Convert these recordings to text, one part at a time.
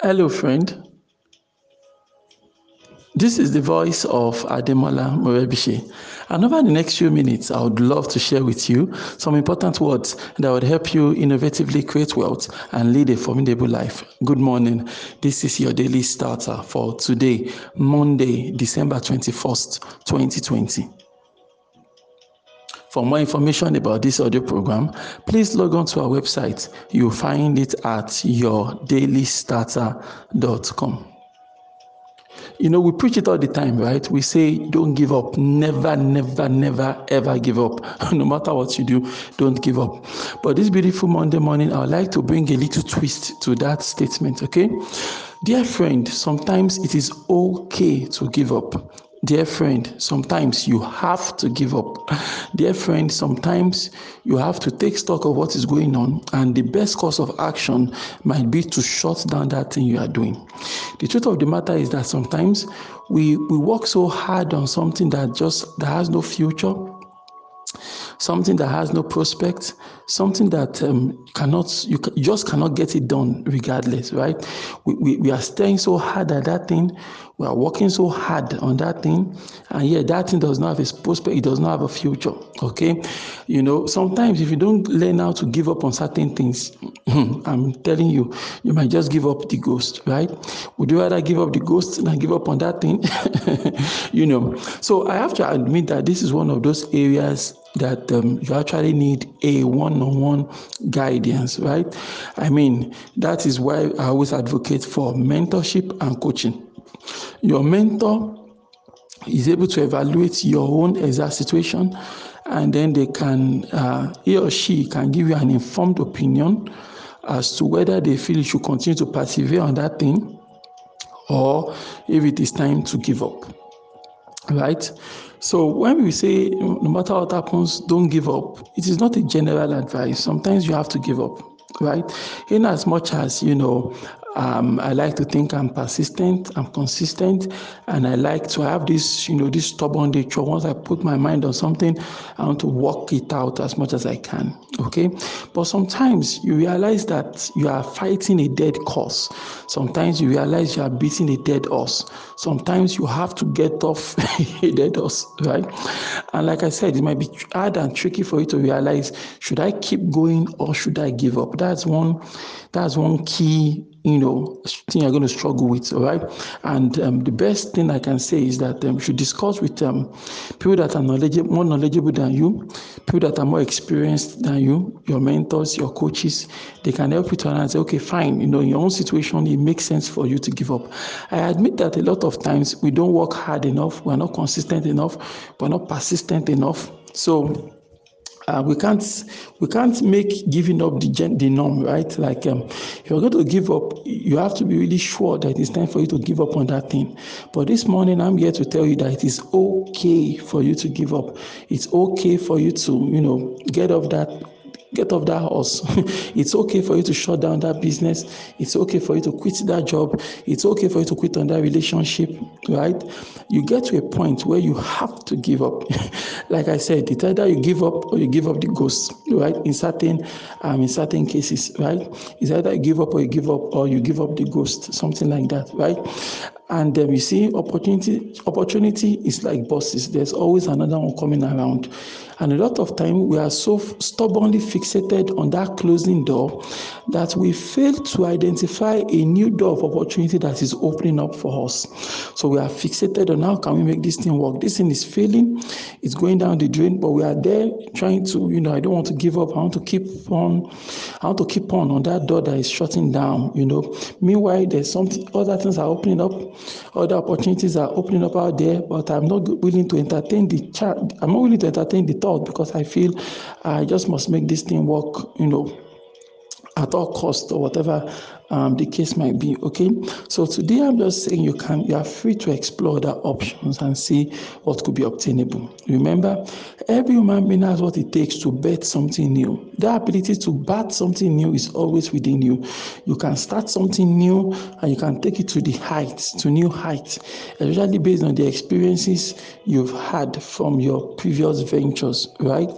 Hello, friend. This is the voice of Ademola Morebise. And over the next few minutes, I would love to share with you some important words that would help you innovatively create wealth and lead a formidable life. Good morning. This is your daily starter for today, Monday, December 21st, 2020. For more information about this audio program, please log on to our website. You'll find it at yourdailystarter.com. You know, we preach it all the time, right? We say, don't give up. Never, never, never, ever give up. no matter what you do, don't give up. But this beautiful Monday morning, I would like to bring a little twist to that statement, okay? Dear friend, sometimes it is okay to give up. Dear friend, sometimes you have to give up. Dear friend, sometimes you have to take stock of what is going on, and the best course of action might be to shut down that thing you are doing. The truth of the matter is that sometimes we, we work so hard on something that just that has no future something that has no prospect, something that um, cannot you, just cannot get it done regardless, right? We, we, we are staying so hard at that thing, we are working so hard on that thing, and yet that thing does not have a prospect, it does not have a future. Okay, you know, sometimes if you don't learn how to give up on certain things, I'm telling you, you might just give up the ghost, right? Would you rather give up the ghost than give up on that thing? you know, so I have to admit that this is one of those areas that um, you actually need a one-on-one guidance right? I mean that is why i always advocate for mentorship and coaching. Your mentor is able to evaluate your own exact situation and then they can uh, he or she can give you an informed opinion as to whether they feel you should continue to persevere on that thing or if it is time to give up right so when we say no matter what happens, don't give up, it is not a general advice. Sometimes you have to give up, right? In as much as you know, um, I like to think I'm persistent, I'm consistent, and I like to have this, you know, this stubborn nature. Once I put my mind on something, I want to work it out as much as I can. Okay, but sometimes you realize that you are fighting a dead cause. Sometimes you realize you are beating a dead horse. Sometimes you have to get off a dead horse, right? And like I said, it might be hard and tricky for you to realize: should I keep going or should I give up? That's one. That's one key you know thing you're going to struggle with all right and um, the best thing i can say is that um, you should discuss with um, people that are knowledgeable more knowledgeable than you people that are more experienced than you your mentors your coaches. They can help you to analyze okay fine you know in your own situation it makes sense for you to give up. I admit that a lot of times we don't work hard enough we're not consistent enough we're not persistent enough. So uh, we can't we can't make giving up the gen- the norm, right? Like um, if you're going to give up, you have to be really sure that it's time for you to give up on that thing. But this morning, I'm here to tell you that it is okay for you to give up. It's okay for you to you know get off that get off that horse. it's okay for you to shut down that business. It's okay for you to quit that job. It's okay for you to quit on that relationship, right? You get to a point where you have to give up. like I said, it's either you give up or you give up the ghost, right? In certain um, in certain cases, right? It's either you give up or you give up or you give up the ghost, something like that, right? And then you see, opportunity opportunity is like buses. There's always another one coming around. And a lot of time we are so stubbornly fixated on that closing door that we fail to identify a new door of opportunity that is opening up for us. So we are fixated on how can we make this thing work. This thing is failing, it's going down the drain, but we are there trying to, you know, I don't want to give up. I want to keep on, I want to keep on on that door that is shutting down, you know. Meanwhile, there's something other things are opening up, other opportunities are opening up out there, but I'm not willing to entertain the chat. I'm not willing to entertain the thought because I feel I just must make this thing work, you know, at all cost or whatever um, the case might be. Okay, so today I'm just saying you can you are free to explore the options and see what could be obtainable. Remember, every human being has what it takes to bet something new. The ability to bet something new is always within you. You can start something new and you can take it to the heights, to new heights, especially based on the experiences you've had from your previous ventures, right?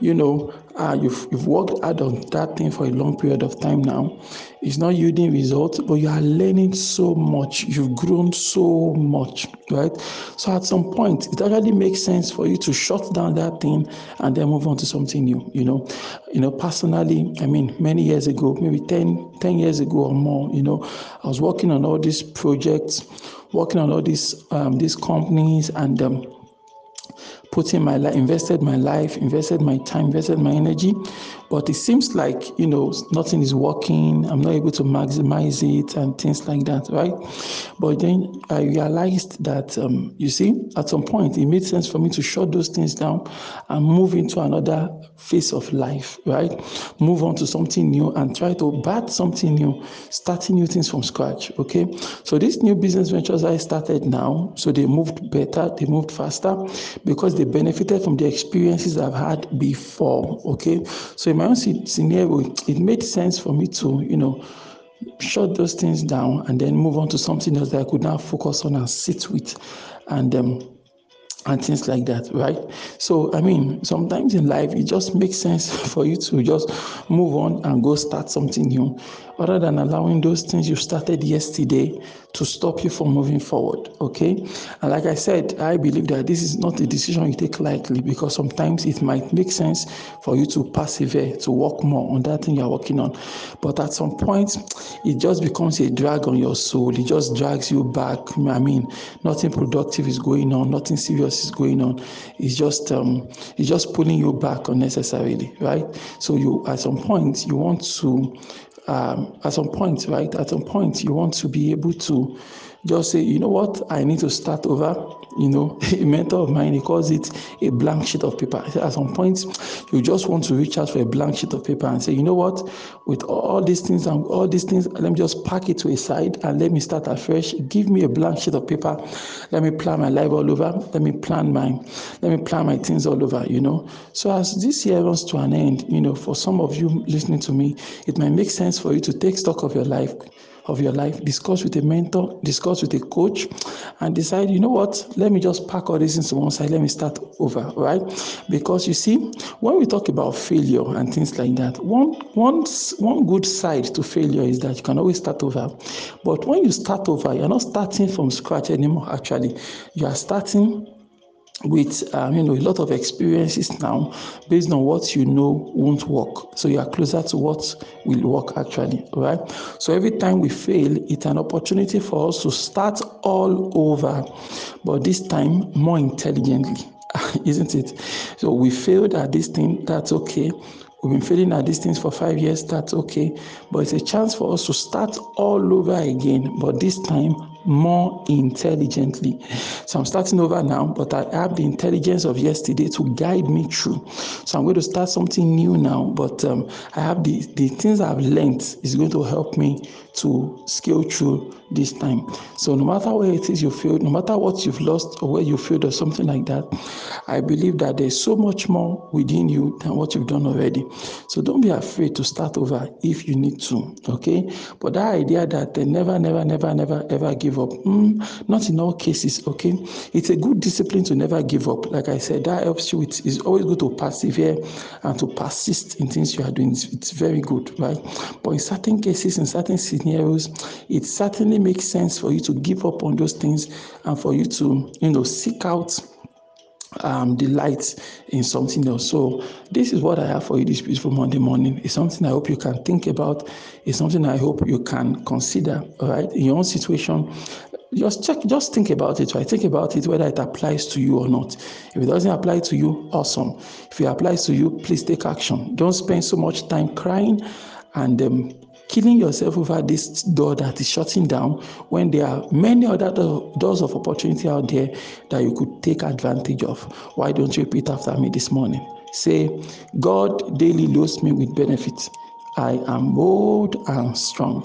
You know, uh, you've, you've worked hard on that thing for a long period of time now. It's not yielding results, but you are learning so much. You've grown so much, right? So at some point, it actually makes sense for you to shut down that thing and then move on to something new. You know, you know, personally, I mean, many years ago, maybe 10, 10 years ago or more, you know, I was working on all these projects, working on all these um, these companies, and um, putting my life, invested my life, invested my time, invested my energy. But it seems like, you know, nothing is working. I'm not able to maximize it and things like that, right? But then I realized that, um, you see, at some point, it made sense for me to shut those things down and move into another phase of life, right? Move on to something new and try to bat something new, starting new things from scratch, okay? So these new business ventures I started now, so they moved better, they moved faster because they benefited from the experiences I've had before. Okay, so in my own scenario, it made sense for me to, you know, shut those things down and then move on to something else that I could now focus on and sit with, and um, and things like that, right? So, I mean, sometimes in life, it just makes sense for you to just move on and go start something new rather than allowing those things you started yesterday to stop you from moving forward. Okay. And like I said, I believe that this is not a decision you take lightly because sometimes it might make sense for you to persevere, to work more on that thing you're working on. But at some point, it just becomes a drag on your soul. It just drags you back. I mean, nothing productive is going on, nothing serious is going on. It's just um, it's just pulling you back unnecessarily, right? So you at some point you want to um, at some point, right? At some point, you want to be able to just say, you know what, I need to start over. You know, a mentor of mine, he calls it a blank sheet of paper. At some point, you just want to reach out for a blank sheet of paper and say, you know what, with all these things and all these things, let me just pack it to a side and let me start afresh. Give me a blank sheet of paper. Let me plan my life all over. Let me plan my, let me plan my things all over, you know. So as this year runs to an end, you know, for some of you listening to me, it might make sense for you to take stock of your life of your life, discuss with a mentor, discuss with a coach, and decide, you know what, let me just pack all this into one side, let me start over, right? Because you see, when we talk about failure and things like that, one, one, one good side to failure is that you can always start over. But when you start over, you're not starting from scratch anymore, actually. You are starting with um, you know a lot of experiences now based on what you know won't work. So you are closer to what will work actually right so every time we fail it's an opportunity for us to start all over but this time more intelligently isn't it? So we failed at this thing that's okay. We've been failing at these things for five years, that's okay. But it's a chance for us to start all over again, but this time more intelligently. So I'm starting over now, but I have the intelligence of yesterday to guide me through. So I'm going to start something new now, but um, I have the, the things I've learned is going to help me to scale through this time. So no matter where it is you feel, no matter what you've lost or where you failed or something like that, I believe that there's so much more within you than what you've done already. So don't be afraid to start over if you need to. Okay. But that idea that they never, never, never, never, ever give up. Mm, not in all cases. Okay. It's a good discipline to never give up. Like I said, that helps you. It's, it's always good to persevere and to persist in things you are doing. It's, it's very good, right? But in certain cases, in certain scenarios, it certainly makes sense for you to give up on those things and for you to, you know, seek out um, delight in something else. So this is what I have for you this beautiful Monday morning. It's something I hope you can think about. It's something I hope you can consider. All right, in your own situation, just check, just think about it. Right, think about it whether it applies to you or not. If it doesn't apply to you, awesome. If it applies to you, please take action. Don't spend so much time crying and um, killing yourself over this door that is shutting down when there are many other doors of opportunity out there that you could take advantage of. Why don't you repeat after me this morning? Say, God daily loads me with benefits. I am bold and strong.